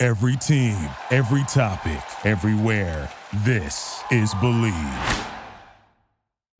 Every team, every topic, everywhere. This is Believe.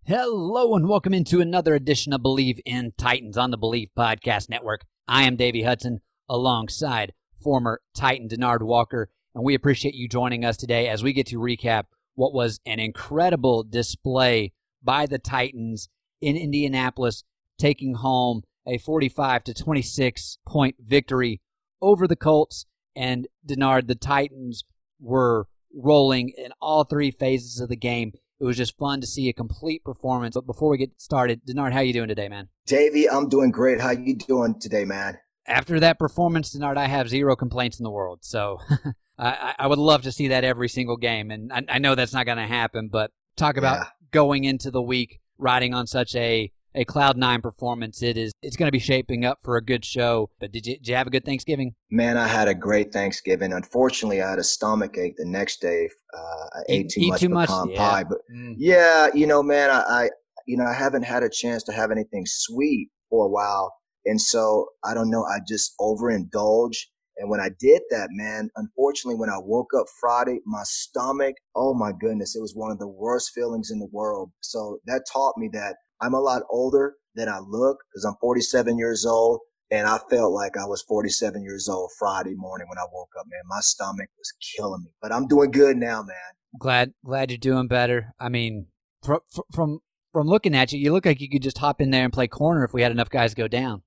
Hello and welcome into another edition of Believe in Titans on the Believe Podcast Network. I am Davey Hudson alongside former Titan Denard Walker, and we appreciate you joining us today as we get to recap what was an incredible display by the Titans in Indianapolis, taking home a 45 to 26 point victory over the Colts. And Denard, the Titans were rolling in all three phases of the game. It was just fun to see a complete performance. But before we get started, Denard, how you doing today, man? Davey, I'm doing great. How you doing today, man? After that performance, Denard, I have zero complaints in the world. So I, I, would love to see that every single game. And I, I know that's not going to happen, but talk about yeah. going into the week riding on such a a cloud nine performance. It is it's going to be shaping up for a good show. But did you, did you have a good Thanksgiving? Man, I had a great Thanksgiving. Unfortunately, I had a stomach ache the next day. Uh, I eat, ate too eat much too pecan much? pie, yeah. but mm. yeah, you know, man, I, I you know I haven't had a chance to have anything sweet for a while, and so I don't know. I just overindulge. And when I did that, man, unfortunately, when I woke up Friday, my stomach, oh my goodness, it was one of the worst feelings in the world. So that taught me that I'm a lot older than I look because I'm 47 years old. And I felt like I was 47 years old Friday morning when I woke up, man. My stomach was killing me, but I'm doing good now, man. Glad, glad you're doing better. I mean, from, from, from looking at you, you look like you could just hop in there and play corner if we had enough guys go down.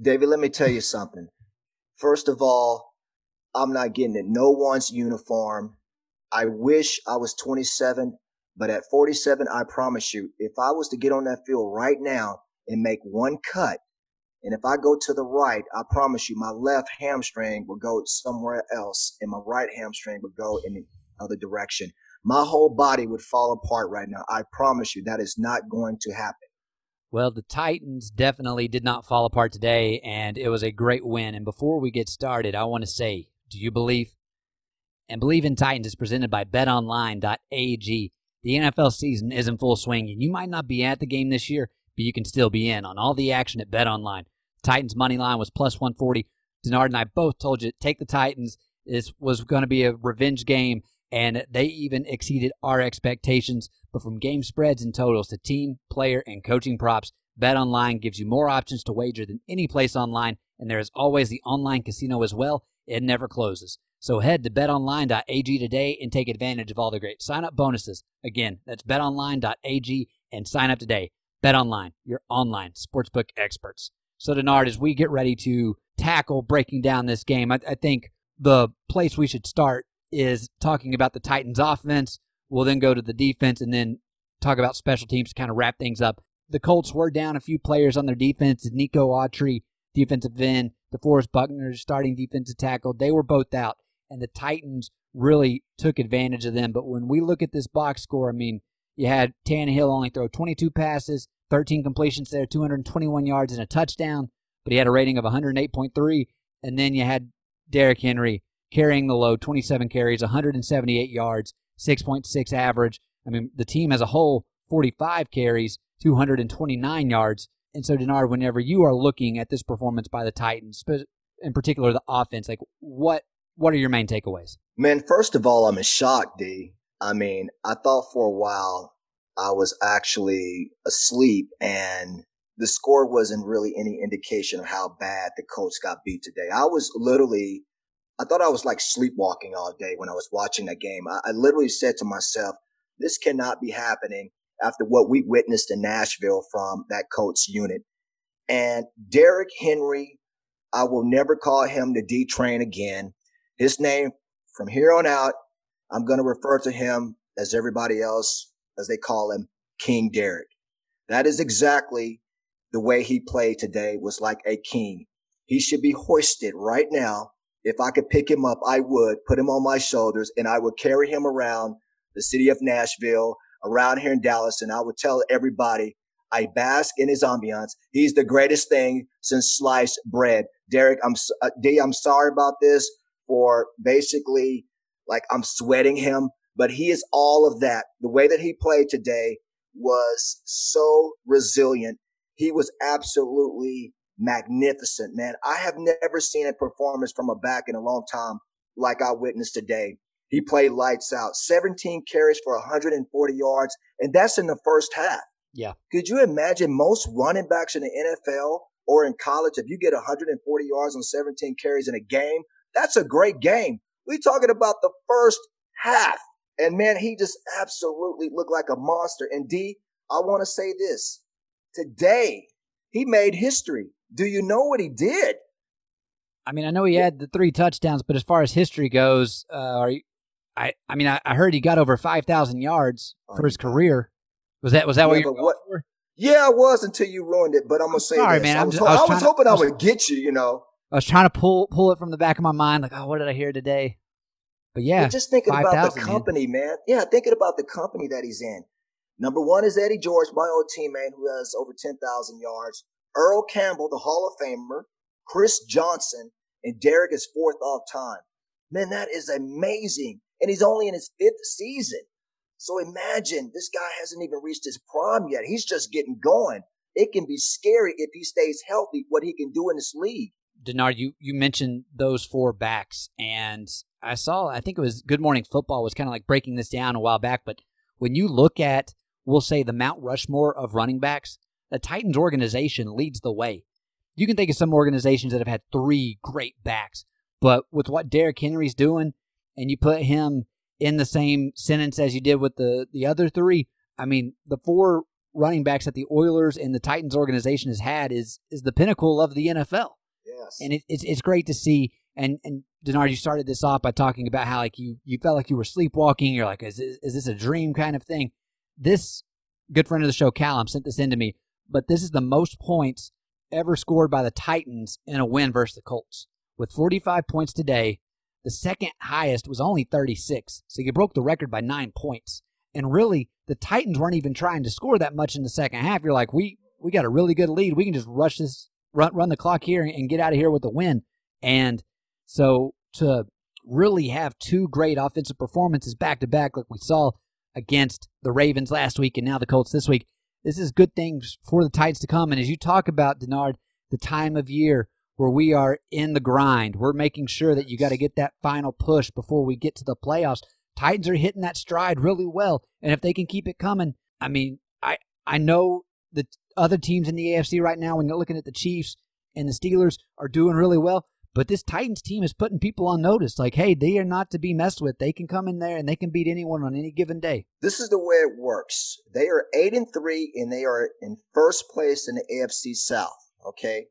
David, let me tell you something. First of all, I'm not getting it. No one's uniform. I wish I was 27 but at 47, I promise you, if I was to get on that field right now and make one cut, and if I go to the right, I promise you, my left hamstring will go somewhere else, and my right hamstring would go in the other direction. My whole body would fall apart right now. I promise you, that is not going to happen. Well, the Titans definitely did not fall apart today, and it was a great win. And before we get started, I want to say, do you believe? And Believe in Titans is presented by betonline.ag. The NFL season is in full swing, and you might not be at the game this year, but you can still be in on all the action at Bet Online. Titans money line was plus 140. Denard and I both told you take the Titans. This was going to be a revenge game, and they even exceeded our expectations. But from game spreads and totals to team, player, and coaching props, Bet Online gives you more options to wager than any place online, and there is always the online casino as well. It never closes. So head to betonline.ag today and take advantage of all the great sign up bonuses. Again, that's betonline.ag and sign up today. BetOnline, your online sportsbook experts. So, Denard, as we get ready to tackle breaking down this game, I, I think the place we should start is talking about the Titans offense. We'll then go to the defense and then talk about special teams to kind of wrap things up. The Colts were down a few players on their defense. Nico Autry, defensive end, DeForest Buckner, starting defensive tackle. They were both out and the Titans really took advantage of them. But when we look at this box score, I mean, you had Tannehill only throw 22 passes, 13 completions there, 221 yards and a touchdown, but he had a rating of 108.3. And then you had Derrick Henry carrying the load, 27 carries, 178 yards, 6.6 average. I mean, the team as a whole, 45 carries, 229 yards. And so, Denard, whenever you are looking at this performance by the Titans, in particular the offense, like what what are your main takeaways? Man, first of all, I'm in shock, D. I mean, I thought for a while I was actually asleep and the score wasn't really any indication of how bad the Colts got beat today. I was literally, I thought I was like sleepwalking all day when I was watching that game. I, I literally said to myself, this cannot be happening after what we witnessed in Nashville from that Colts unit. And Derrick Henry, I will never call him the D train again. His name from here on out, I'm going to refer to him as everybody else, as they call him, King Derrick. That is exactly the way he played today was like a king. He should be hoisted right now if I could pick him up, I would put him on my shoulders and I would carry him around the city of Nashville, around here in Dallas, and I would tell everybody I bask in his ambiance. He's the greatest thing since sliced bread. Derrick, I'm uh, D. I'm sorry about this for basically like I'm sweating him, but he is all of that. The way that he played today was so resilient. He was absolutely magnificent, man. I have never seen a performance from a back in a long time like I witnessed today. He played lights out, 17 carries for 140 yards, and that's in the first half. Yeah. Could you imagine most running backs in the NFL or in college, if you get 140 yards on 17 carries in a game, that's a great game. We're talking about the first half. And man, he just absolutely looked like a monster. And D, I want to say this. Today, he made history. Do you know what he did? I mean, I know he had the three touchdowns, but as far as history goes, uh, you, I, I mean, I, I, heard he got over five thousand yards oh, for his career. Was that was that yeah, what you were what, for? Yeah, I was until you ruined it. But I'm gonna say sorry, this. man. I was, just, I was, I was hoping to, I would get you. You know, I was trying to pull pull it from the back of my mind, like, oh, what did I hear today? But yeah, But just thinking 5, about the company, man. man. Yeah, thinking about the company that he's in. Number one is Eddie George, my old teammate, who has over ten thousand yards. Earl Campbell, the Hall of Famer, Chris Johnson, and Derrick is fourth all time. Man, that is amazing. And he's only in his fifth season. So imagine this guy hasn't even reached his prime yet. He's just getting going. It can be scary if he stays healthy, what he can do in this league. Denard, you, you mentioned those four backs, and I saw, I think it was Good Morning Football was kind of like breaking this down a while back, but when you look at, we'll say, the Mount Rushmore of running backs, the Titans organization leads the way. You can think of some organizations that have had three great backs, but with what Derrick Henry's doing, and you put him in the same sentence as you did with the the other three, I mean, the four running backs that the Oilers and the Titans organization has had is is the pinnacle of the NFL. Yes, and it, it's it's great to see. And and Denard, you started this off by talking about how like you you felt like you were sleepwalking. You're like, is is this a dream kind of thing? This good friend of the show, Callum, sent this in to me but this is the most points ever scored by the Titans in a win versus the Colts. With 45 points today, the second highest was only 36. So you broke the record by nine points. And really, the Titans weren't even trying to score that much in the second half. You're like, we we got a really good lead. We can just rush this, run run the clock here, and get out of here with the win. And so to really have two great offensive performances back to back, like we saw against the Ravens last week and now the Colts this week, this is good things for the Titans to come. And as you talk about, Denard, the time of year where we are in the grind, we're making sure that you got to get that final push before we get to the playoffs. Titans are hitting that stride really well. And if they can keep it coming, I mean, I, I know the other teams in the AFC right now, when you're looking at the Chiefs and the Steelers, are doing really well. But this Titans team is putting people on notice. Like, hey, they are not to be messed with. They can come in there and they can beat anyone on any given day. This is the way it works. They are eight and three, and they are in first place in the AFC South. Okay,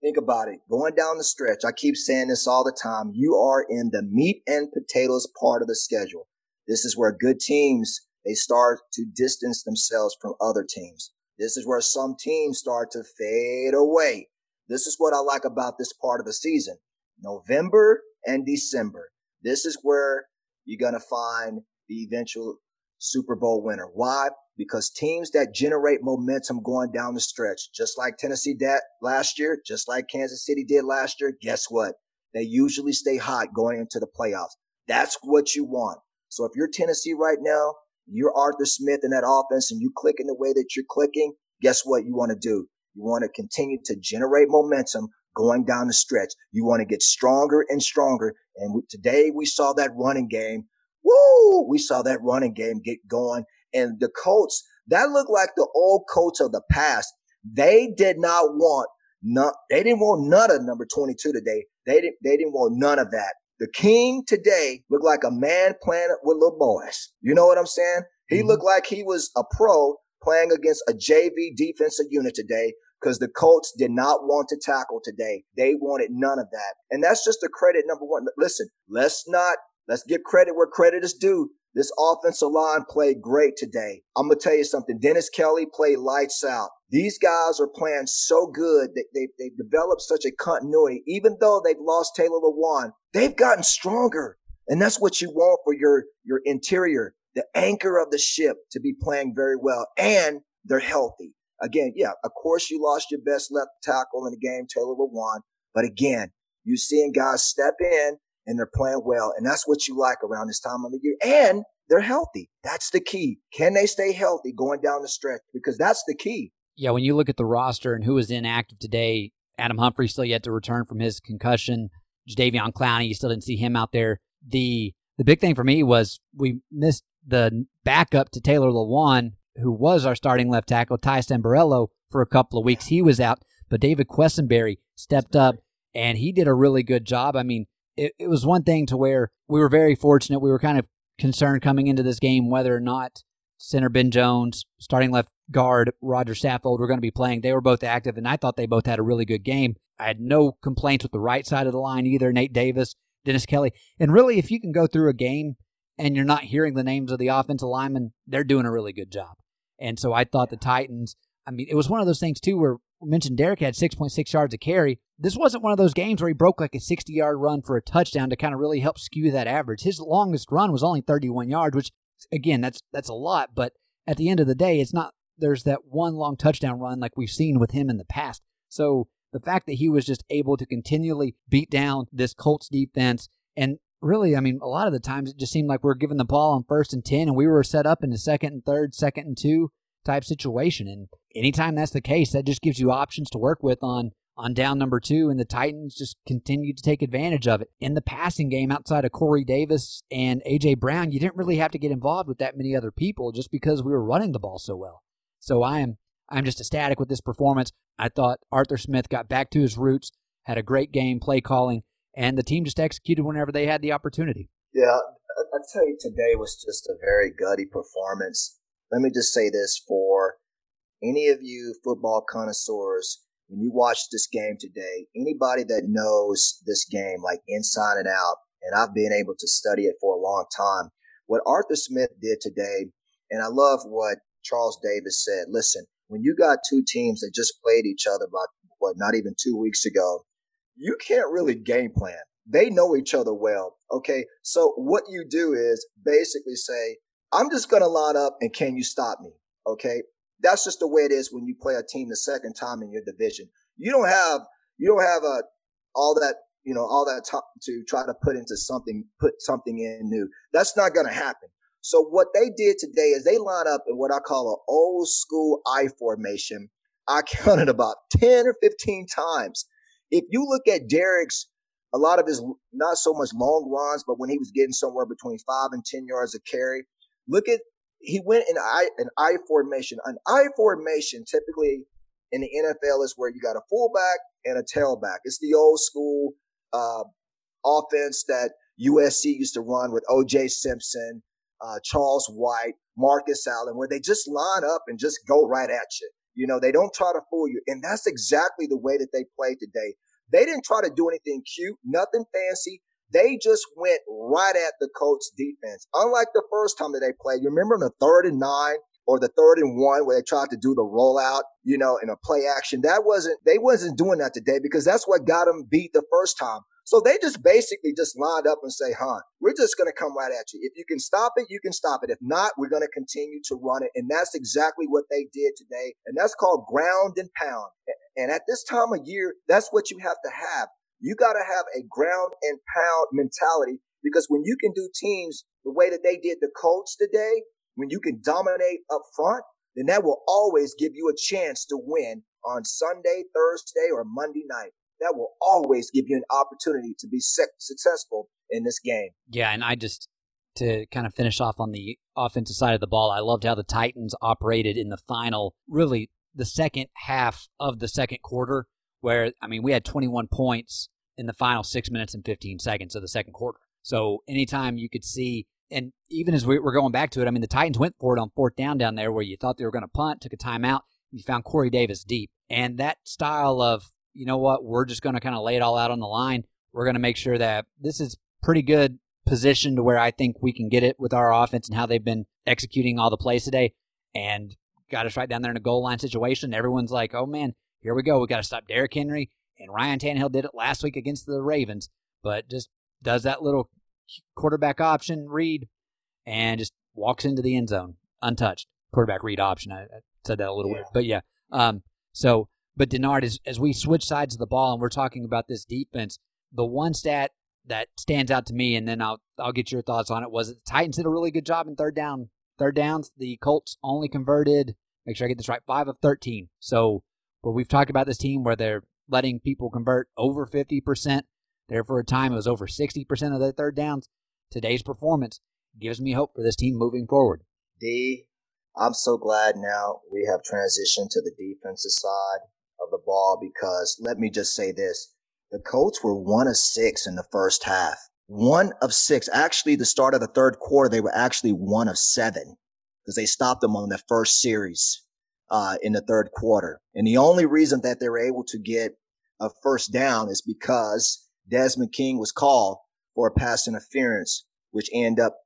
think about it. Going down the stretch, I keep saying this all the time. You are in the meat and potatoes part of the schedule. This is where good teams they start to distance themselves from other teams. This is where some teams start to fade away. This is what I like about this part of the season. November and December. This is where you're going to find the eventual Super Bowl winner. Why? Because teams that generate momentum going down the stretch, just like Tennessee did last year, just like Kansas City did last year, guess what? They usually stay hot going into the playoffs. That's what you want. So if you're Tennessee right now, you're Arthur Smith in that offense and you click in the way that you're clicking, guess what you want to do? You want to continue to generate momentum going down the stretch. You want to get stronger and stronger. And we, today we saw that running game. Woo! We saw that running game get going. And the Colts, that looked like the old Colts of the past. They did not want none, they didn't want none of number 22 today. They didn't, they didn't want none of that. The king today looked like a man playing with little boys. You know what I'm saying? He mm-hmm. looked like he was a pro playing against a JV defensive unit today because the Colts did not want to tackle today. They wanted none of that. And that's just the credit number one. Listen, let's not, let's give credit where credit is due. This offensive line played great today. I'm going to tell you something. Dennis Kelly played lights out. These guys are playing so good that they, they've developed such a continuity. Even though they've lost Taylor Lewan, they've gotten stronger. And that's what you want for your, your interior, the anchor of the ship to be playing very well. And they're healthy. Again, yeah, of course you lost your best left tackle in the game, Taylor Lewan. But again, you're seeing guys step in and they're playing well. And that's what you like around this time of the year. And they're healthy. That's the key. Can they stay healthy going down the stretch? Because that's the key. Yeah, when you look at the roster and who is inactive today, Adam Humphrey still yet to return from his concussion. Jadeveon Clowney, you still didn't see him out there. The the big thing for me was we missed the backup to Taylor Lewan, who was our starting left tackle, Ty Sambrailo, for a couple of weeks. He was out, but David Quessenberry stepped up and he did a really good job. I mean, it, it was one thing to where we were very fortunate. We were kind of concerned coming into this game whether or not center Ben Jones, starting left guard Roger Saffold were going to be playing. They were both active, and I thought they both had a really good game. I had no complaints with the right side of the line either. Nate Davis, Dennis Kelly. And really, if you can go through a game and you're not hearing the names of the offensive linemen, they're doing a really good job. And so I thought the Titans, I mean, it was one of those things, too, where we mentioned Derrick had 6.6 yards a carry. This wasn't one of those games where he broke like a 60 yard run for a touchdown to kind of really help skew that average. His longest run was only 31 yards, which, again, that's that's a lot. But at the end of the day, it's not there's that one long touchdown run like we've seen with him in the past. So the fact that he was just able to continually beat down this Colts defense and really, I mean, a lot of the times it just seemed like we are giving the ball on first and 10 and we were set up in the second and third, second and two type situation. And anytime that's the case, that just gives you options to work with on on down number two, and the Titans just continued to take advantage of it. In the passing game, outside of Corey Davis and A.J. Brown, you didn't really have to get involved with that many other people just because we were running the ball so well. So I am I'm just ecstatic with this performance. I thought Arthur Smith got back to his roots, had a great game, play calling, and the team just executed whenever they had the opportunity. Yeah, I tell you, today was just a very gutty performance. Let me just say this for any of you football connoisseurs when you watch this game today, anybody that knows this game like inside and out, and I've been able to study it for a long time, what Arthur Smith did today, and I love what Charles Davis said. Listen, when you got two teams that just played each other about what not even two weeks ago, you can't really game plan. They know each other well. Okay. So what you do is basically say, I'm just going to line up and can you stop me? Okay that's just the way it is when you play a team the second time in your division. You don't have you don't have a all that you know all that time to try to put into something put something in new. That's not going to happen. So what they did today is they line up in what I call an old school I formation. I counted about 10 or 15 times. If you look at Derrick's, a lot of his, not so much long runs, but when he was getting somewhere between five and 10 yards of carry, look at he went in I an I formation. An I formation typically in the NFL is where you got a fullback and a tailback. It's the old school uh, offense that USC used to run with O.J. Simpson, uh, Charles White, Marcus Allen, where they just line up and just go right at you. You know, they don't try to fool you, and that's exactly the way that they played today. They didn't try to do anything cute, nothing fancy. They just went right at the Colts defense. Unlike the first time that they played, you remember in the third and nine or the third and one where they tried to do the rollout, you know, in a play action. That wasn't, they wasn't doing that today because that's what got them beat the first time. So they just basically just lined up and say, huh, we're just going to come right at you. If you can stop it, you can stop it. If not, we're going to continue to run it. And that's exactly what they did today. And that's called ground and pound. And at this time of year, that's what you have to have. You got to have a ground and pound mentality because when you can do teams the way that they did the Colts today, when you can dominate up front, then that will always give you a chance to win on Sunday, Thursday, or Monday night. That will always give you an opportunity to be successful in this game. Yeah, and I just to kind of finish off on the offensive side of the ball, I loved how the Titans operated in the final, really the second half of the second quarter where I mean we had 21 points in the final six minutes and 15 seconds of the second quarter. So anytime you could see, and even as we were going back to it, I mean the Titans went for it on fourth down down there where you thought they were going to punt, took a timeout, you found Corey Davis deep, and that style of you know what we're just going to kind of lay it all out on the line. We're going to make sure that this is pretty good position to where I think we can get it with our offense and how they've been executing all the plays today. And got us right down there in a goal line situation. Everyone's like, oh man, here we go. We got to stop Derrick Henry. And Ryan Tannehill did it last week against the Ravens, but just does that little quarterback option read and just walks into the end zone untouched. Quarterback read option. I, I said that a little yeah. weird, but yeah. Um, so, but Denard, as, as we switch sides of the ball and we're talking about this defense, the one stat that stands out to me, and then I'll I'll get your thoughts on it, was that the Titans did a really good job in third down. Third downs, the Colts only converted, make sure I get this right, five of 13. So, where we've talked about this team where they're letting people convert over 50%, there for a time it was over 60% of their third downs. Today's performance gives me hope for this team moving forward. D, I'm so glad now we have transitioned to the defensive side of the ball because let me just say this. The Colts were one of six in the first half. One of six. Actually, the start of the third quarter, they were actually one of seven because they stopped them on the first series uh, in the third quarter. And the only reason that they were able to get a first down is because Desmond King was called for a pass interference, which ended up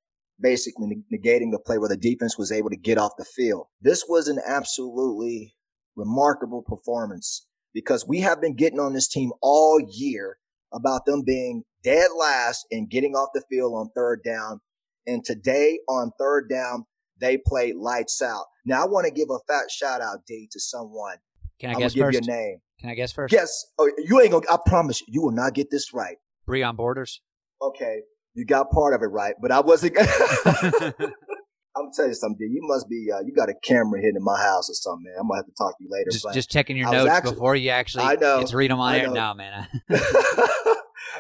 basically negating the play where the defense was able to get off the field. This was an absolutely remarkable performance because we have been getting on this team all year about them being dead last and getting off the field on third down. And today on third down, they played lights out. Now I want to give a fat shout out, D, to someone. Can I I'm guess give first? you a name. Can I guess first? Guess. Oh, you ain't gonna. I promise you, you will not get this right. Breon Borders. Okay, you got part of it right, but I wasn't. I'm gonna tell you something, dude. You must be. Uh, you got a camera hidden in my house or something, man. I'm gonna have to talk to you later. Just, just checking your notes actually, before you actually I know, to read them on air. No, man.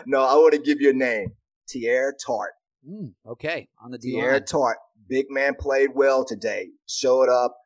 no, I want to give you a name, Teair Tart. Mm, okay, on the D Teair Tart, big man, played well today. Showed up.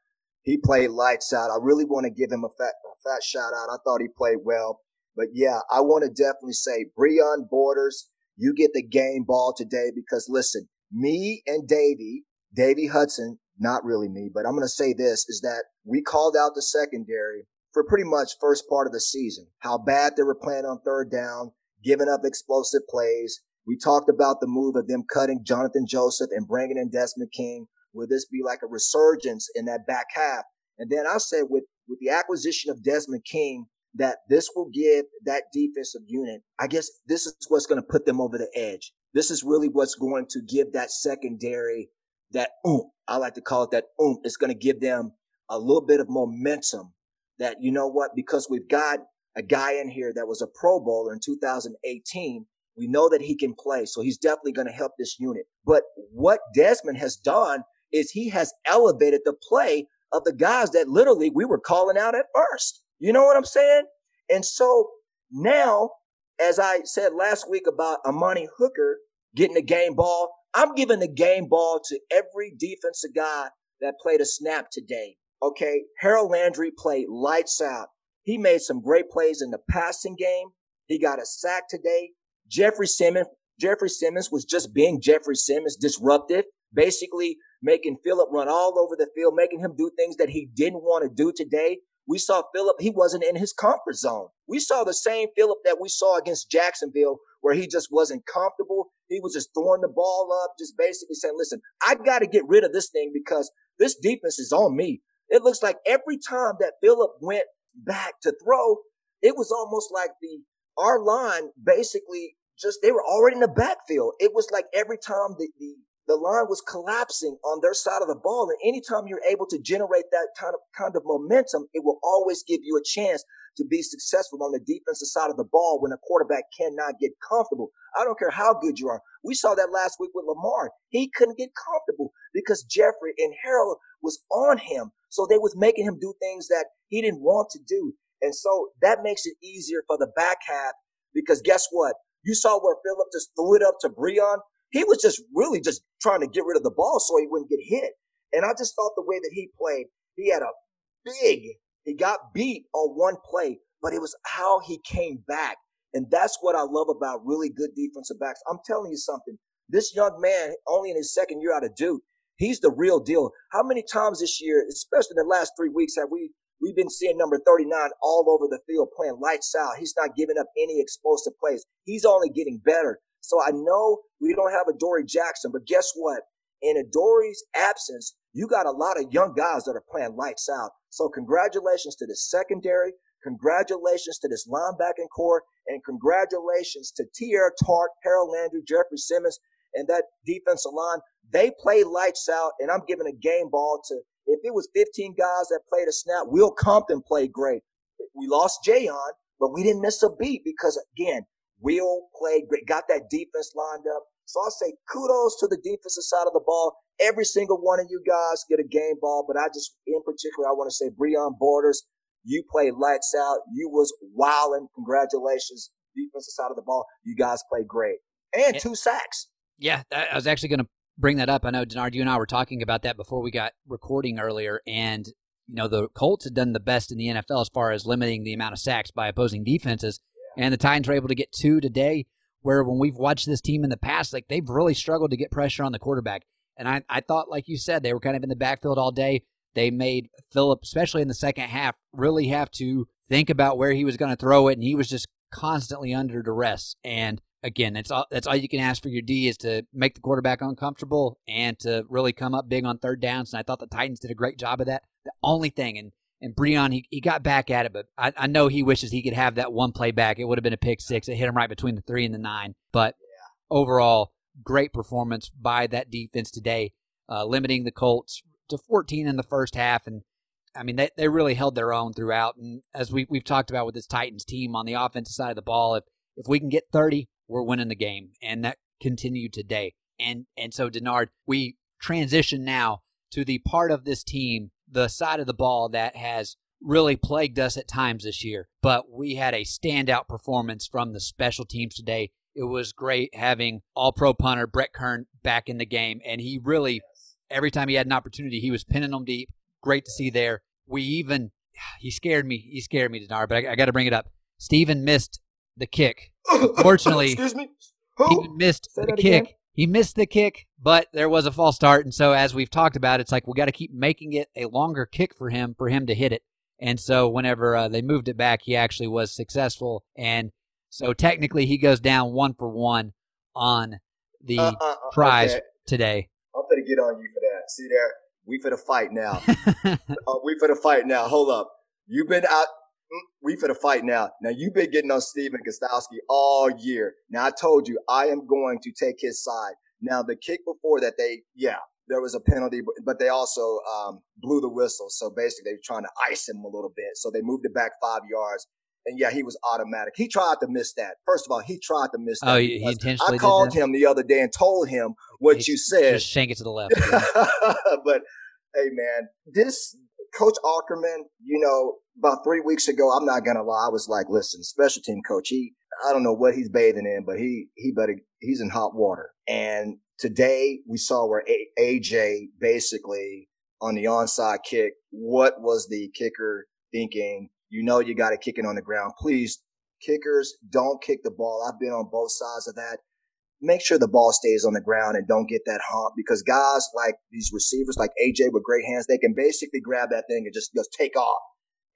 He played lights out. I really want to give him a fat, a fat shout out. I thought he played well. But yeah, I want to definitely say Breon Borders you get the game ball today because listen, me and Davey, Davey Hudson, not really me, but I'm going to say this is that we called out the secondary for pretty much first part of the season, how bad they were playing on third down, giving up explosive plays. We talked about the move of them cutting Johnathan Joseph and bringing in Desmond King. Will this be like a resurgence in that back half? And then I said with, with the acquisition of Desmond King, that this will give that defensive unit, I guess this is what's going to put them over the edge. This is really what's going to give that secondary that oomph. I like to call it that oomph. It's going to give them a little bit of momentum that, you know what, because we've got a guy in here that was a Pro Bowler in 2018. We know that he can play. So he's definitely going to help this unit. But what Desmond has done is he has elevated the play of the guys that literally we were calling out at first. You know what I'm saying? And so now, as I said last week about Amani Hooker getting the game ball, I'm giving the game ball to every defensive guy that played a snap today. Okay. Harold Landry played lights out. He made some great plays in the passing game. He got a sack today. Jeffery Simmons, Jeffery Simmons was just being Jeffery Simmons, disruptive, basically making Philip run all over the field, making him do things that he didn't want to do today. We saw Philip, he wasn't in his comfort zone. We saw the same Philip that we saw against Jacksonville, where he just wasn't comfortable. He was just throwing the ball up, just basically saying, listen, I got to get rid of this thing because this defense is on me. It looks like every time that Philip went back to throw, it was almost like the, our line basically just, they were already in the backfield. It was like every time the, the the line was collapsing on their side of the ball. And anytime you're able to generate that kind of kind of momentum, it will always give you a chance to be successful on the defensive side of the ball when a quarterback cannot get comfortable. I don't care how good you are. We saw that last week with Lamar. He couldn't get comfortable because Jeffery and Harold was on him. So they was making him do things that he didn't want to do. And so that makes it easier for the back half because guess what? You saw where Philip just threw it up to Breon. He was just really just trying to get rid of the ball so he wouldn't get hit. And I just thought the way that he played, he had a big, he got beat on one play, but it was how he came back. And that's what I love about really good defensive backs. I'm telling you something. This young man, only in his second year out of Duke, he's the real deal. How many times this year, especially in the last three weeks, have we we've been seeing number 39 all over the field playing lights out. He's not giving up any explosive plays. He's only getting better. So I know we don't have Adoree Jackson, but guess what? In Adoree's absence, You got a lot of young guys that are playing lights out. So congratulations to the secondary. Congratulations to this linebacking corps and congratulations to Teair Tart, Harold Landry, Jeffery Simmons, and that defensive line. They play lights out, and I'm giving a game ball to, if it was 15 guys that played a snap, Will Compton played great. We lost Jayon, but we didn't miss a beat because, again, Will played great, got that defense lined up. So I'll say kudos to the defensive side of the ball. Every single one of you guys get a game ball, but I just, in particular, I want to say Breon Borders, you played lights out. You was wilding. Congratulations. Defensive side of the ball. You guys played great. And two sacks. Yeah, I was actually going to bring that up. I know, Denard, you and I were talking about that before we got recording earlier. And, you know, the Colts had done the best in the NFL as far as limiting the amount of sacks by opposing defenses. And the Titans were able to get two today, where when we've watched this team in the past, like they've really struggled to get pressure on the quarterback. And I, I thought, like you said, they were kind of in the backfield all day. They made Philip, especially in the second half, really have to think about where he was going to throw it, and he was just constantly under duress. And again, that's all that's all you can ask for your D is to make the quarterback uncomfortable and to really come up big on third downs. And I thought the Titans did a great job of that. The only thing, and and Breon, he, he got back at it, but I, I know he wishes he could have that one play back. It would have been a pick six. It hit him right between the three and the nine. But overall, great performance by that defense today, uh, limiting the Colts to 14 in the first half. And I mean, they, they really held their own throughout. And as we, we've talked about with this Titans team on the offensive side of the ball, if, if we can get 30, we're winning the game. And that continued today. And, and so, Denard, we transition now to the part of this team the side of the ball that has really plagued us at times this year. But we had a standout performance from the special teams today. It was great having all pro punter Brett Kern back in the game. And he really, every time he had an opportunity, he was pinning them deep. Great to see there. We even, he scared me. He scared me, Denard, but I, I got to bring it up. Stephen missed the kick. Fortunately, excuse me. He missed Say the kick. again? He missed the kick, but there was a false start, and so as we've talked about, it's like we got to keep making it a longer kick for him for him to hit it. And so whenever uh, they moved it back, he actually was successful, and so technically he goes down one for one on the Uh, uh, uh, prize okay. today. I'm gonna get on you for that. See there, we for the fight now. uh, we for the fight now. Hold up, you've been out. We for the fight now. Now you've been getting on Stephen Gostkowski all year. Now I told you I am going to take his side. Now the kick before that, they yeah, there was a penalty, but, but they also um, blew the whistle. So basically, they were trying to ice him a little bit. So they moved it back five yards. And yeah, he was automatic. He tried to miss that. First of all, he tried to miss that. Oh, he- he intentionally I called him the other day and told him what Just- you said. Just shank it to the left. but hey, man, this Coach Aukerman, you know, about three weeks ago, I'm not gonna lie, I was like, listen, special team coach, he, I don't know what he's bathing in, but he, he better, he's in hot water. And today we saw where A- AJ basically on the onside kick, what was the kicker thinking? You know, you got to kick it on the ground. Please, kickers, don't kick the ball. I've been on both sides of that make sure the ball stays on the ground and don't get that hump because guys like these receivers like AJ with great hands, they can basically grab that thing and just, just take off.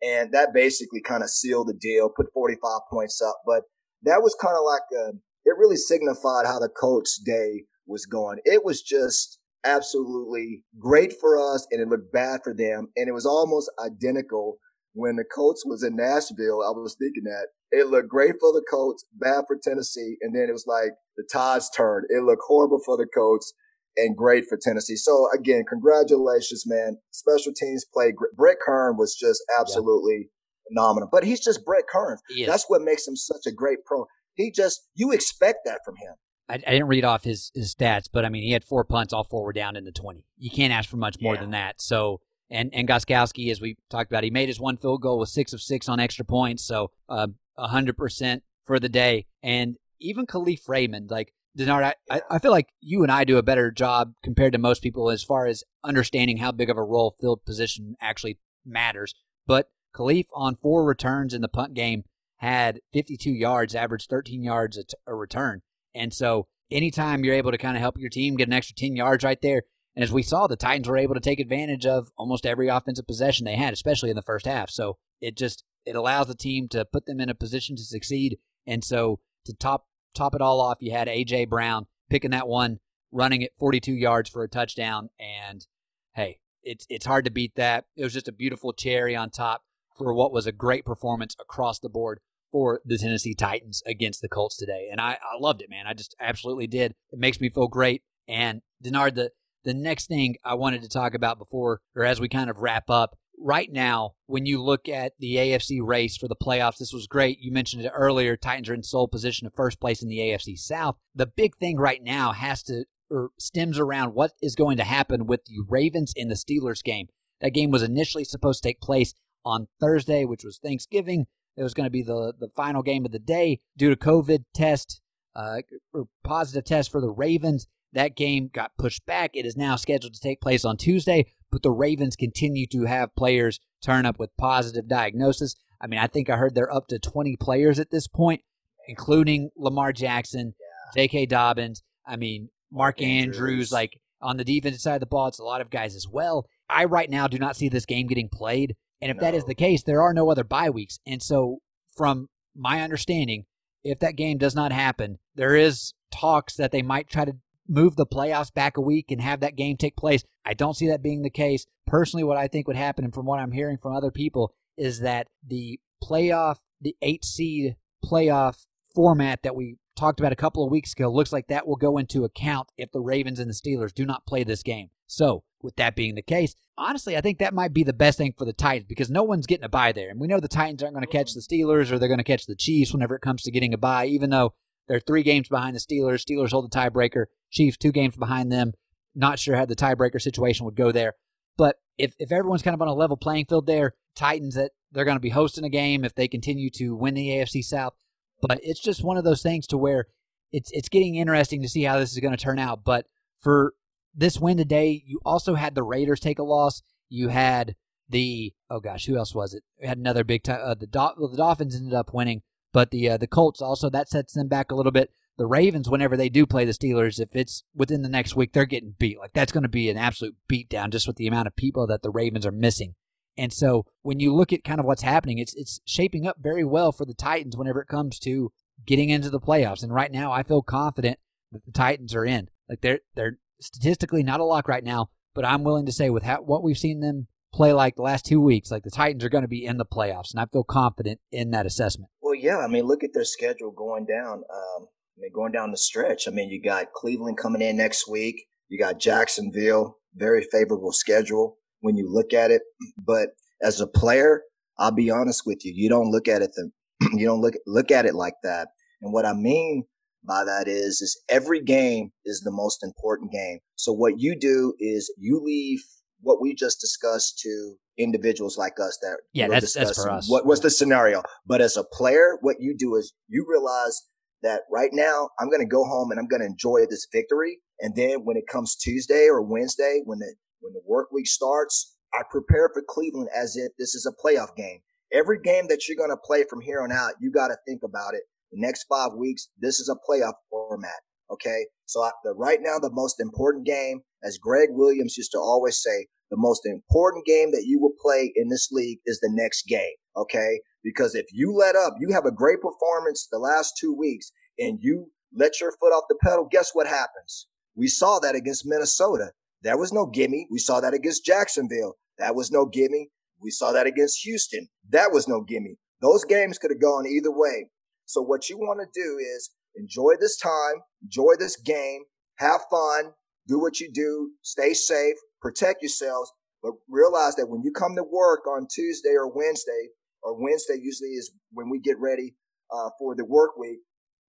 And that basically kind of sealed the deal, put 45 points up. But that was kind of like, a, it really signified how the coach day was going. It was just absolutely great for us and it looked bad for them. And it was almost identical when the Colts was in Nashville. I was thinking that it looked great for the Colts, bad for Tennessee. And then it was like the tides turned. It looked horrible for the Colts and great for Tennessee. So again, congratulations, man. Special teams played great. Brett Kern was just absolutely phenomenal, but he's just Brett Kern. That's what makes him such a great pro. He just, you expect that from him. I, I didn't read off his, his stats, but I mean, he had four punts, all four were down in the 20. You can't ask for much more Yeah. than that. So, and, and Gostkowski, as we talked about, he made his one field goal with six of six on extra points. So, uh, 100% for the day. And even Kalif Raymond, like, Denard, I, I, feel like you and I do a better job compared to most people as far as understanding how big of a role field position actually matters. But Khalif, on four returns in the punt game, had 52 yards, averaged 13 yards a, t- a return. And so anytime you're able to kind of help your team get an extra 10 yards right there, and as we saw, the Titans were able to take advantage of almost every offensive possession they had, especially in the first half. So it just it allows the team to put them in a position to succeed. And so to top top it all off, you had AJ Brown picking that one, running it 42 yards for a touchdown, and hey, it's it's hard to beat that. It was just a beautiful cherry on top for what was a great performance across the board for the Tennessee Titans against the Colts today. And I, I loved it, man. I just absolutely did. It makes me feel great. And Denard, the the next thing I wanted to talk about before or as we kind of wrap up, right now, when you look at the AFC race for the playoffs, this was great. You mentioned it earlier. Titans are in sole position of first place in the AFC South. The big thing right now has to or stems around what is going to happen with the Ravens in the Steelers game. That game was initially supposed to take place on Thursday, which was Thanksgiving. It was going to be the, the final game of the day due to COVID test uh, or positive test for the Ravens. That game got pushed back. It is now scheduled to take place on Tuesday, but the Ravens continue to have players turn up with positive diagnosis. I mean, I think I heard they're up to 20 players at this point, including Lamar Jackson, yeah. J.K. Dobbins. I mean, Mark Andrews. Andrews, like on the defensive side of the ball, it's a lot of guys as well. I right now do not see this game getting played. And if no. that is the case, there are no other bye weeks. And so, from my understanding, if that game does not happen, there is talks that they might try to move the playoffs back a week and have that game take place. I don't see that being the case. Personally, what I think would happen, and from what I'm hearing from other people, is that the playoff, the eight seed playoff format that we talked about a couple of weeks ago looks like that will go into account if the Ravens and the Steelers do not play this game. So, with that being the case, honestly, I think that might be the best thing for the Titans because no one's getting a bye there. And we know the Titans aren't going to mm-hmm. catch the Steelers or they're going to catch the Chiefs whenever it comes to getting a bye, even though they're three games behind the Steelers. Steelers hold the tiebreaker, Chiefs two games behind them. Not sure how the tiebreaker situation would go there. But if, if everyone's kind of on a level playing field there, Titans that they're going to be hosting a game if they continue to win the AFC South. But it's just one of those things to where it's it's getting interesting to see how this is going to turn out. But for this win today, you also had the Raiders take a loss. You had the oh gosh, who else was it? We had another big time. Uh, the well, the Dolphins ended up winning, but the uh, the Colts also that sets them back a little bit. The Ravens, whenever they do play the Steelers, if it's within the next week, they're getting beat. Like that's going to be an absolute beatdown just with the amount of people that the Ravens are missing. And so when you look at kind of what's happening, it's it's shaping up very well for the Titans whenever it comes to getting into the playoffs. And right now, I feel confident that the Titans are in. Like they're they're statistically not a lock right now, but I'm willing to say with how, what we've seen them play like the last two weeks, like the Titans are going to be in the playoffs, and I feel confident in that assessment. Well, yeah, I mean, look at their schedule going down. Um, I mean, going down the stretch. I mean, you got Cleveland coming in next week. You got Jacksonville, very favorable schedule when you look at it. But as a player, I'll be honest with you, you don't look at it the, you don't look look at it like that. And what I mean by that is is every game is the most important game. So what you do is you leave what we just discussed to individuals like us that yeah that's, that's for us what, what's the scenario but as a player what you do is you realize that right now i'm going to go home and i'm going to enjoy this victory and then when it comes tuesday or wednesday when the when the work week starts I prepare for Cleveland as if this is a playoff game. Every game that you're going to play from here on out, you got to think about it. The next five weeks, this is a playoff format. Okay. So I, the, right now, the most important game, as Gregg Williams used to always say, the most important game that you will play in this league is the next game. Okay. Because if you let up, you have a great performance the last two weeks and you let your foot off the pedal. Guess what happens? We saw that against Minnesota. There was no gimme. We saw that against Jacksonville. That was no gimme. We saw that against Houston. That was no gimme. Those games could have gone either way. So what you want to do is enjoy this time, enjoy this game, have fun, do what you do, stay safe, protect yourselves, but realize that when you come to work on Tuesday or Wednesday, or Wednesday usually is when we get ready uh, for the work week,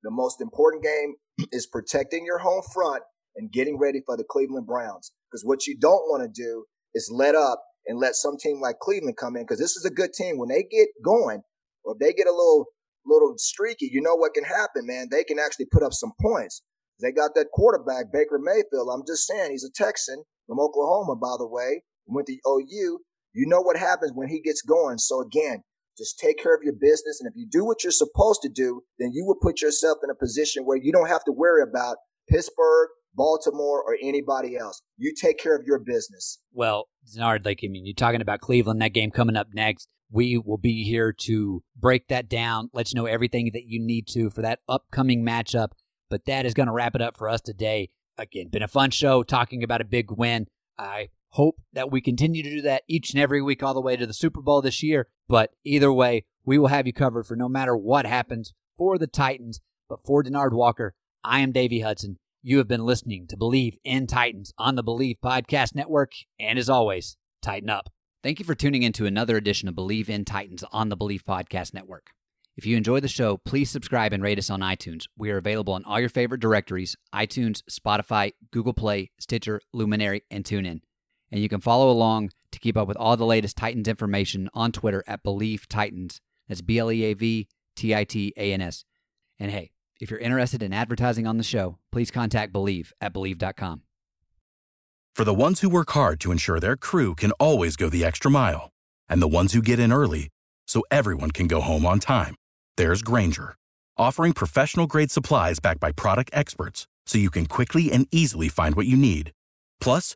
the most important game is protecting your home front and getting ready for the Cleveland Browns. Because what you don't want to do is let up and let some team like Cleveland come in because this is a good team. When they get going, or if they get a little little streaky, you know what can happen, man. They can actually put up some points. They got that quarterback, Baker Mayfield. I'm just saying, he's a Texan from Oklahoma, by the way. Went to OU. You know what happens when he gets going. So again, just take care of your business. And if you do what you're supposed to do, then you will put yourself in a position where you don't have to worry about Pittsburgh Baltimore, or anybody else. You take care of your business. Well, Denard, like I mean, you're talking about Cleveland, that game coming up next. We will be here to break that down, let you know everything that you need to for that upcoming matchup. But that is going to wrap it up for us today. Again, been a fun show talking about a big win. I Hope that we continue to do that each and every week all the way to the Super Bowl this year. But either way, we will have you covered for no matter what happens for the Titans. But for Denard Walker, I am Davey Hudson. You have been listening to Believe in Titans on the Believe Podcast Network. And as always, tighten up. Thank you for tuning in to another edition of Believe in Titans on the Believe Podcast Network. If you enjoy the show, please subscribe and rate us on iTunes. We are available on all your favorite directories iTunes, Spotify, Google Play, Stitcher, Luminary, and TuneIn. And you can follow along to keep up with all the latest Titans information on Twitter at Bleav Titans. That's B L E A V T I T A N S. And hey, if you're interested in advertising on the show, please contact Bleav at Bleav.com. For the ones who work hard to ensure their crew can always go the extra mile, and the ones who get in early so everyone can go home on time, there's Grainger, offering professional grade supplies backed by product experts so you can quickly and easily find what you need. Plus,